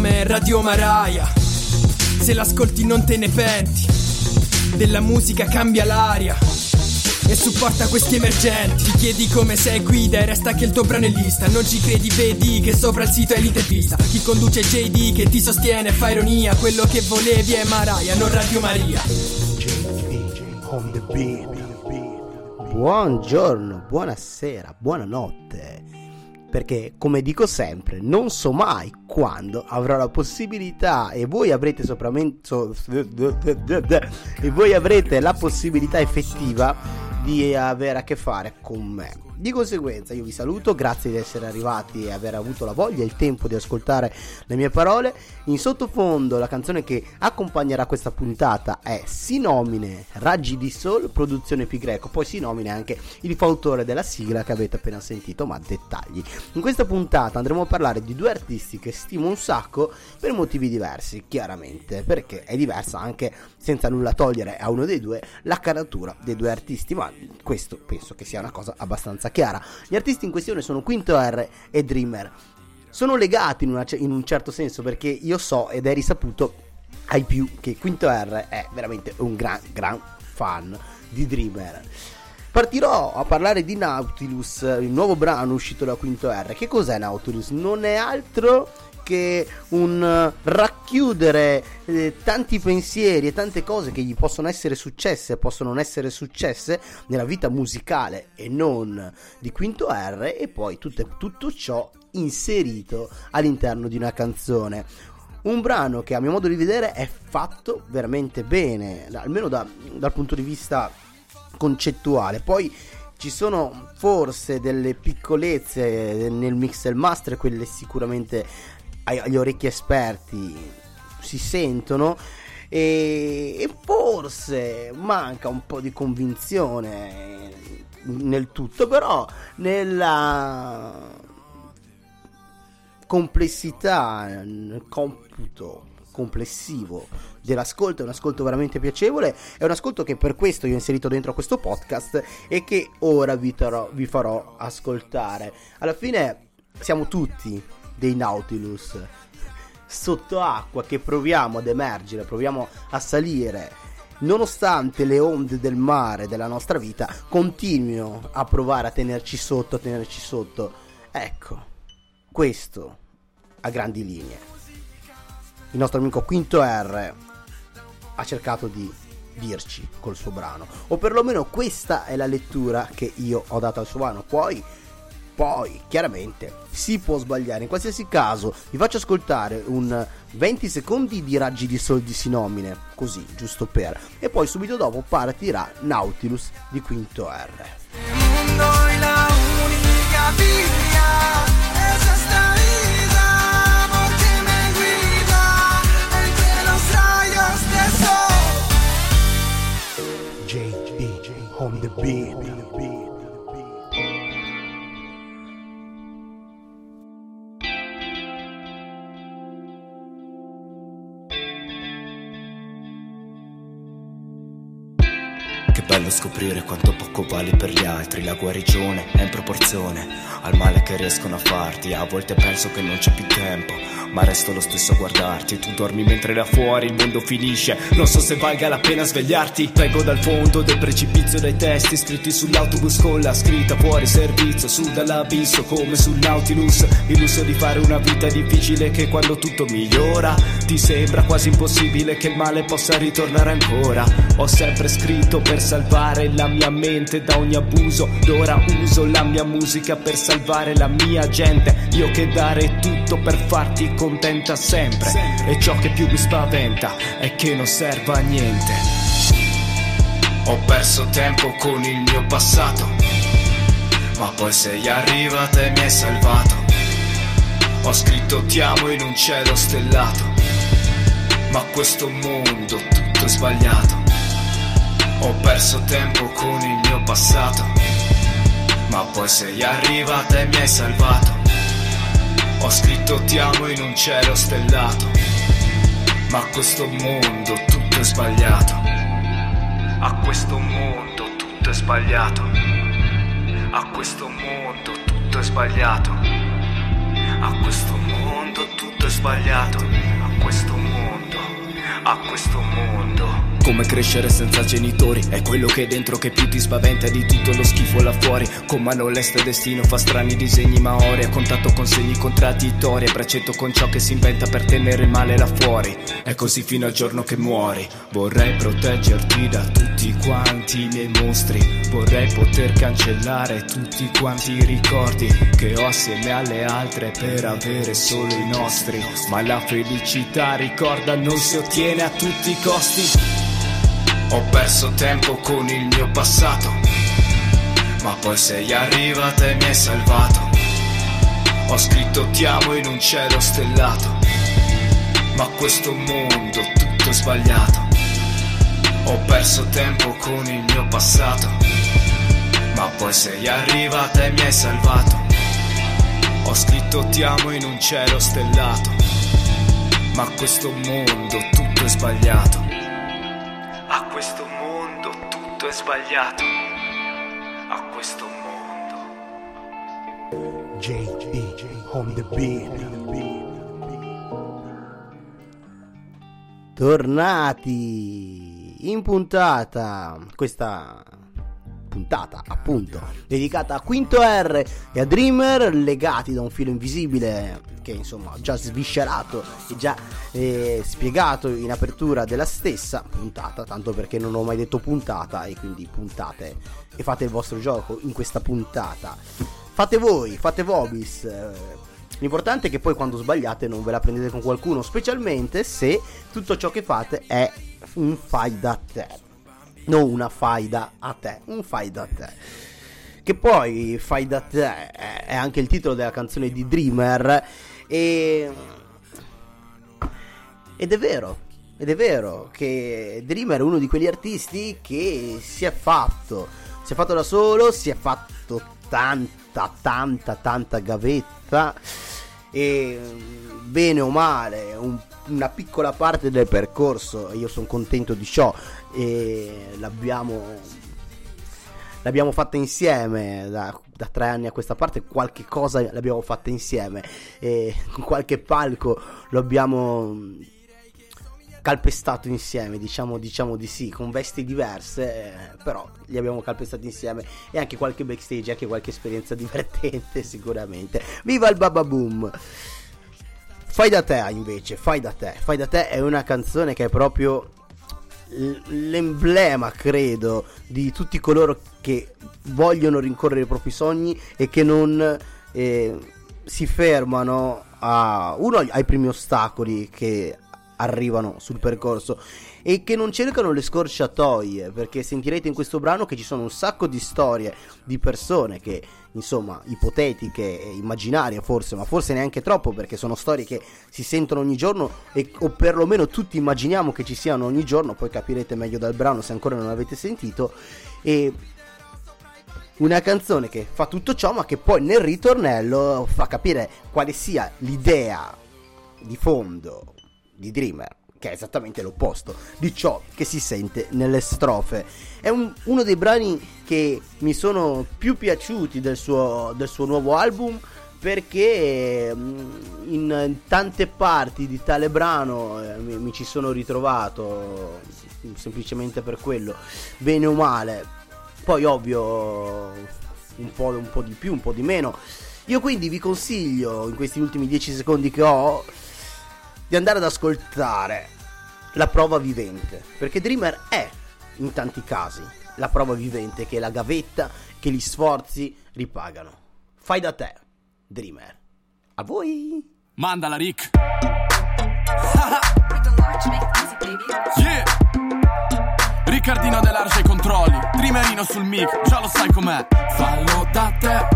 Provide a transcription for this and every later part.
nome è Radio Maraia. Se l'ascolti non te ne penti. Della musica cambia l'aria. E supporta questi emergenti Ti chiedi come sei guida e resta che il tuo brano è lista Non ci credi, vedi che sopra il sito è l'intervista Chi conduce JD che ti sostiene fa ironia Quello che volevi è Maraia, non Radio Maria. Buongiorno, buonasera, buonanotte. Perché, come dico sempre, non so mai quando avrò la possibilità e voi avrete sopravvento e voi avrete la possibilità effettiva di avere a che fare con me. Di conseguenza io vi saluto, grazie di essere arrivati e aver avuto la voglia e il tempo di ascoltare le mie parole. In sottofondo la canzone che accompagnerà questa puntata è Si nomine Raggi di Sol, produzione Pi Greco, poi si nomine anche il fautore della sigla che avete appena sentito, ma dettagli. In questa puntata andremo a parlare di due artisti che stimo un sacco per motivi diversi, chiaramente, perché è diversa anche senza nulla togliere a uno dei due la caratura dei due artisti, ma questo penso che sia una cosa abbastanza chiara. Gli artisti in questione sono Quinto R e Dreamer. Sono legati in, una, in un certo senso perché io so ed è risaputo ai più che Quinto R è veramente un gran, gran fan di Dreamer. Partirò a parlare di Nautilus, il nuovo brano uscito da Quinto R. Che cos'è Nautilus? Non è altro che un eh, racchiudere eh, tanti pensieri e tante cose che gli possono essere successe, possono non essere successe nella vita musicale e non di Quinto R e poi tutte, tutto ciò inserito all'interno di una canzone. Un brano che a mio modo di vedere è fatto veramente bene, almeno da, dal punto di vista concettuale. Poi ci sono forse delle piccolezze nel mix e master, quelle sicuramente agli orecchi esperti si sentono e, e forse manca un po' di convinzione nel tutto, però nella complessità, nel computo complessivo dell'ascolto, è un ascolto veramente piacevole, è un ascolto che per questo io ho inserito dentro questo podcast e che ora vi, tarò, vi farò ascoltare. Alla fine siamo tutti dei Nautilus sotto acqua che proviamo ad emergere, proviamo a salire, nonostante le onde del mare della nostra vita continuino a provare a tenerci sotto, a tenerci sotto. Ecco, questo a grandi linee. Il nostro amico Quinto R ha cercato di dirci col suo brano, o perlomeno questa è la lettura che io ho dato al suo brano. Poi poi, chiaramente, si può sbagliare. In qualsiasi caso, vi faccio ascoltare un 20 secondi di raggi di sol di sinomine, così, giusto per. E poi subito dopo partirà Nautilus di Quinto R. Il mondo è la unica via, esa vida, porque me guida, entre los rayos de sol. JD on the beat. Bello scoprire quanto poco vali per gli altri. La guarigione è in proporzione al male che riescono a farti. A volte penso che non c'è più tempo ma resto lo stesso a guardarti. Tu dormi mentre là fuori il mondo finisce. Non so se valga la pena svegliarti. Vengo dal fondo del precipizio dei testi Scritti sull'autobus con la scritta fuori servizio. Su dall'abisso come sul Nautilus Illuso di fare una vita difficile che quando tutto migliora Ti sembra quasi impossibile che il male possa ritornare ancora. Ho sempre scritto per salvare la mia mente da ogni abuso. D'ora uso la mia musica per salvare la mia gente. Io che dare tutto per farti contenta sempre. E ciò che più mi spaventa è che non serva a niente. Ho perso tempo con il mio passato Ma poi sei arrivata e mi hai salvato. Ho scritto ti amo in un cielo stellato Ma questo mondo tutto è sbagliato. Ho perso tempo con il mio passato Ma poi sei arrivata e mi hai salvato ho scritto ti amo in un cielo stellato, ma a questo mondo tutto è sbagliato. A questo mondo tutto è sbagliato. A questo mondo tutto è sbagliato. A questo mondo tutto è sbagliato. A questo mondo, a questo mondo. Come crescere senza genitori? È quello che è dentro che più ti spaventa Di tutto lo schifo là fuori. Con mano lesta destino fa strani disegni maori A contatto con segni contraddittori. A braccetto con ciò che si inventa per tenere male là fuori. È così fino al giorno che muori. Vorrei proteggerti da tutti quanti i miei mostri. Vorrei poter cancellare tutti quanti i ricordi Che ho assieme alle altre per avere solo i nostri. Ma la felicità ricorda non si ottiene a tutti i costi ho perso tempo con il mio passato, ma poi sei arrivata e mi hai salvato. Ho scritto ti amo in un cielo stellato, ma questo mondo tutto è sbagliato. Ho perso tempo con il mio passato, ma poi sei arrivata e mi hai salvato. Ho scritto ti amo in un cielo stellato, ma questo mondo tutto è sbagliato. Questo mondo tutto è sbagliato. A questo mondo. JD on the beat. Tornati in puntata. Questa puntata appunto dedicata a Quinto R e a Dreamer legati da un filo invisibile che insomma ho già sviscerato e già eh, spiegato in apertura della stessa puntata tanto perché non ho mai detto puntata e quindi puntate e fate il vostro gioco in questa puntata. Fate voi fate Vobis eh, L'importante è che poi quando sbagliate non ve la prendete con qualcuno, specialmente se tutto ciò che fate è un fai da te non una faida a te, un fai da te. Che poi fai da te è anche il titolo della canzone di Dreamer e... ed è vero, ed è vero che Dreamer è uno di quegli artisti che si è fatto, si è fatto da solo, si è fatto tanta, tanta, tanta gavetta e bene o male un, una piccola parte del percorso, io sono contento di ciò, e l'abbiamo l'abbiamo fatta insieme da, da, tre anni a questa parte qualche cosa l'abbiamo fatta insieme e qualche palco lo abbiamo calpestato insieme diciamo, diciamo di sì con vesti diverse eh, però li abbiamo calpestati insieme e anche qualche backstage anche qualche esperienza divertente sicuramente viva il Baba Boom Fai da te invece, fai da te. Fai da te è una canzone che è proprio l'emblema, credo, di tutti coloro che vogliono rincorrere i propri sogni e che non eh, si fermano a uno ai primi ostacoli che arrivano sul percorso e che non cercano le scorciatoie perché sentirete in questo brano che ci sono un sacco di storie di persone che insomma ipotetiche immaginarie forse ma forse neanche troppo perché sono storie che si sentono ogni giorno e, o perlomeno tutti immaginiamo che ci siano ogni giorno poi capirete meglio dal brano se ancora non l'avete sentito. E una canzone che fa tutto ciò ma che poi nel ritornello fa capire quale sia l'idea di fondo di Dreamer che è esattamente l'opposto di ciò che si sente nelle strofe. È un, uno dei brani che mi sono più piaciuti del suo, del suo nuovo album perché mm, in tante parti di tale brano eh, mi, mi, ci sono ritrovato semplicemente per quello, bene o male. Poi ovvio un po', un po' di più, un po' di meno. Io quindi vi consiglio in questi ultimi 10 secondi che ho di andare ad ascoltare la prova vivente, perché Dreamer è in tanti casi la prova vivente che la gavetta, che gli sforzi ripagano. Fai da te, Dreamer. A voi. Mandala Rick. yeah. Riccardino dell'Arce controlli, Dreamerino sul mic, già lo sai com'è. Fallo da te,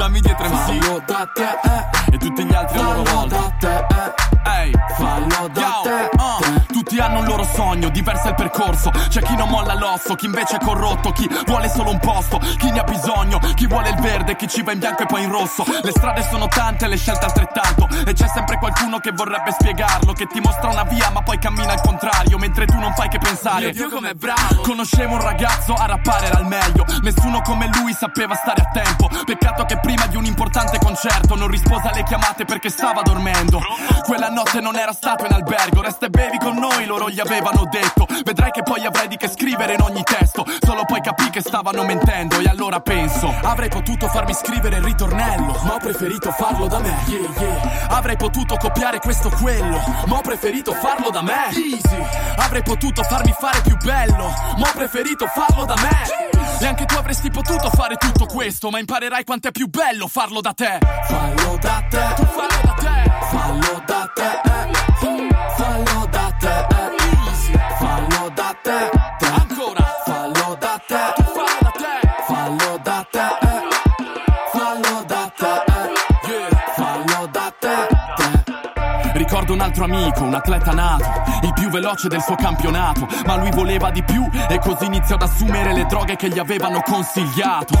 stammi dietro MC. Fallo da te, eh. E tutti gli altri a loro volta. Da te, eh. Ehi, fallo da te, uh, Tutti hanno un loro sogno, diverso è il percorso. C'è chi non molla l'osso, chi invece è corrotto Chi vuole solo un posto, chi ne ha bisogno Chi vuole il verde, chi ci va in bianco e poi in rosso. Le strade sono tante, le scelte altrettanto. E c'è sempre qualcuno che vorrebbe spiegarlo Che ti mostra una via ma poi cammina al contrario Mentre tu non fai che pensare. Dio, Dio com'è bravo. Conoscevo un ragazzo, a rappare era il meglio. Nessuno come lui sapeva stare a tempo. Peccato che prima di un importante concerto. Non rispose alle chiamate perché stava dormendo. Quella notte non era stato in albergo. Resta e bevi con noi, loro gli avevano detto. Vedrai che poi avrai di che scrivere in ogni testo. Solo poi capì che stavano mentendo. E allora penso Avrei potuto farmi scrivere il ritornello Ma ho preferito farlo da me. Yeah, yeah. Avrei potuto copiare questo o quello Ma ho preferito farlo da me. Easy. Avrei potuto farmi fare più bello Ma ho preferito farlo da me E anche tu avresti potuto fare tutto questo Ma imparerai quanto è più bello farlo da te. Fallo da te. Tu fallo da te. Fallo da te altro amico, un atleta nato, il più veloce del suo campionato, ma lui voleva di più e così iniziò ad assumere le droghe che gli avevano consigliato.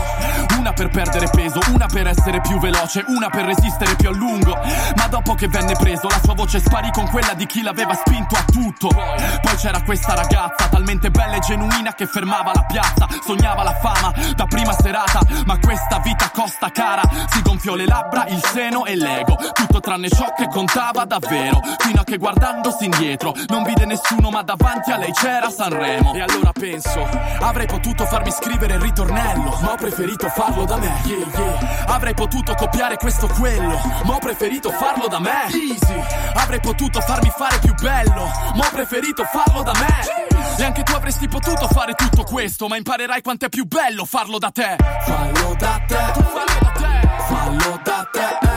Una per perdere peso, una per essere più veloce, una per resistere più a lungo. Ma dopo che venne preso, la sua voce sparì con quella di chi l'aveva spinto a tutto. Poi c'era questa ragazza, talmente bella e genuina che fermava la piazza, sognava la fama da prima serata, ma questa vita costa cara. Si gonfiò le labbra, il seno e l'ego, tutto tranne ciò che contava davvero. Fino a che guardandosi indietro non vide nessuno, ma davanti a lei c'era Sanremo. E allora penso, avrei potuto farmi scrivere il ritornello, ma ho preferito farlo da me. Yeah, yeah. Avrei potuto copiare questo o quello, ma ho preferito farlo da me. Easy. Avrei potuto farmi fare più bello, ma ho preferito farlo da me. E anche tu avresti potuto fare tutto questo, ma imparerai quanto è più bello farlo da te. Fallo da te, tu fallo da te, fallo da te,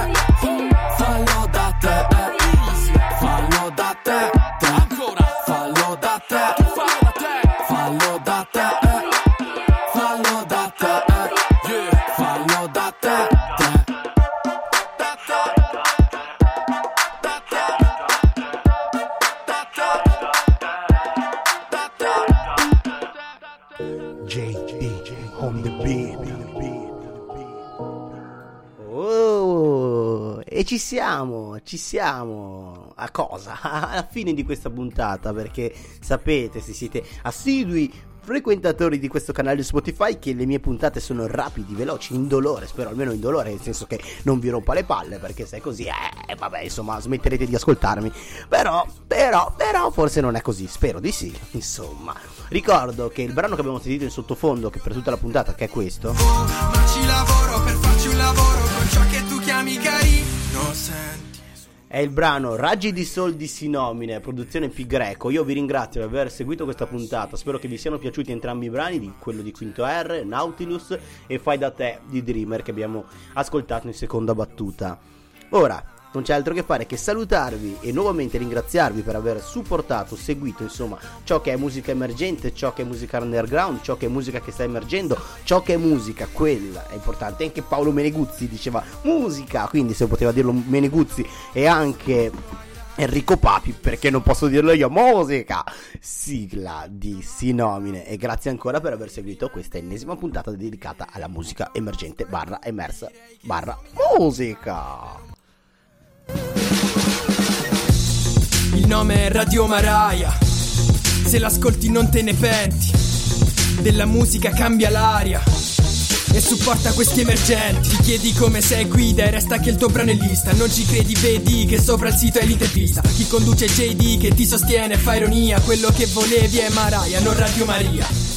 e ci siamo, ci siamo. A cosa? Alla fine di questa puntata, perché sapete, se siete assidui frequentatori di questo canale di Spotify che le mie puntate sono rapidi, veloci, indolore, spero almeno indolore, nel senso che non vi rompa le palle, perché se è così, eh, vabbè, insomma, smetterete di ascoltarmi. Però, però, però, forse non è così, spero di sì, insomma. Ricordo che il brano che abbiamo sentito in sottofondo, che per tutta la puntata, che è questo, Ma ci lavoro per farci un lavoro con ciò che tu chiami carino È il brano Raggi di Sol di Sinomine, produzione Pi Greco. Io vi ringrazio per aver seguito questa puntata. Spero che vi siano piaciuti entrambi i brani, di quello di Quinto R, Nautilus e Fai da te di Dreamer che abbiamo ascoltato in seconda battuta. Ora, non c'è altro che fare che salutarvi e nuovamente ringraziarvi per aver supportato, seguito insomma ciò che è musica emergente, ciò che è musica underground, ciò che è musica che sta emergendo, ciò che è musica, quella è importante. Anche Paolo Meneguzzi diceva musica, quindi se poteva dirlo Meneguzzi e anche Enrico Papi, perché non posso dirlo io, musica, sigla di Sinomine e grazie ancora per aver seguito questa ennesima puntata dedicata alla musica emergente barra emersa barra musica. Nome è Radio Maraia. Se l'ascolti non te ne penti. Della musica cambia l'aria. E supporta questi emergenti. Ti chiedi come sei guida e resta che il tuo brano è lista. Non ci credi, vedi che sopra il sito è l'intervista. Chi conduce JD che ti sostiene fa ironia. Quello che volevi è Maraia, non Radio Maria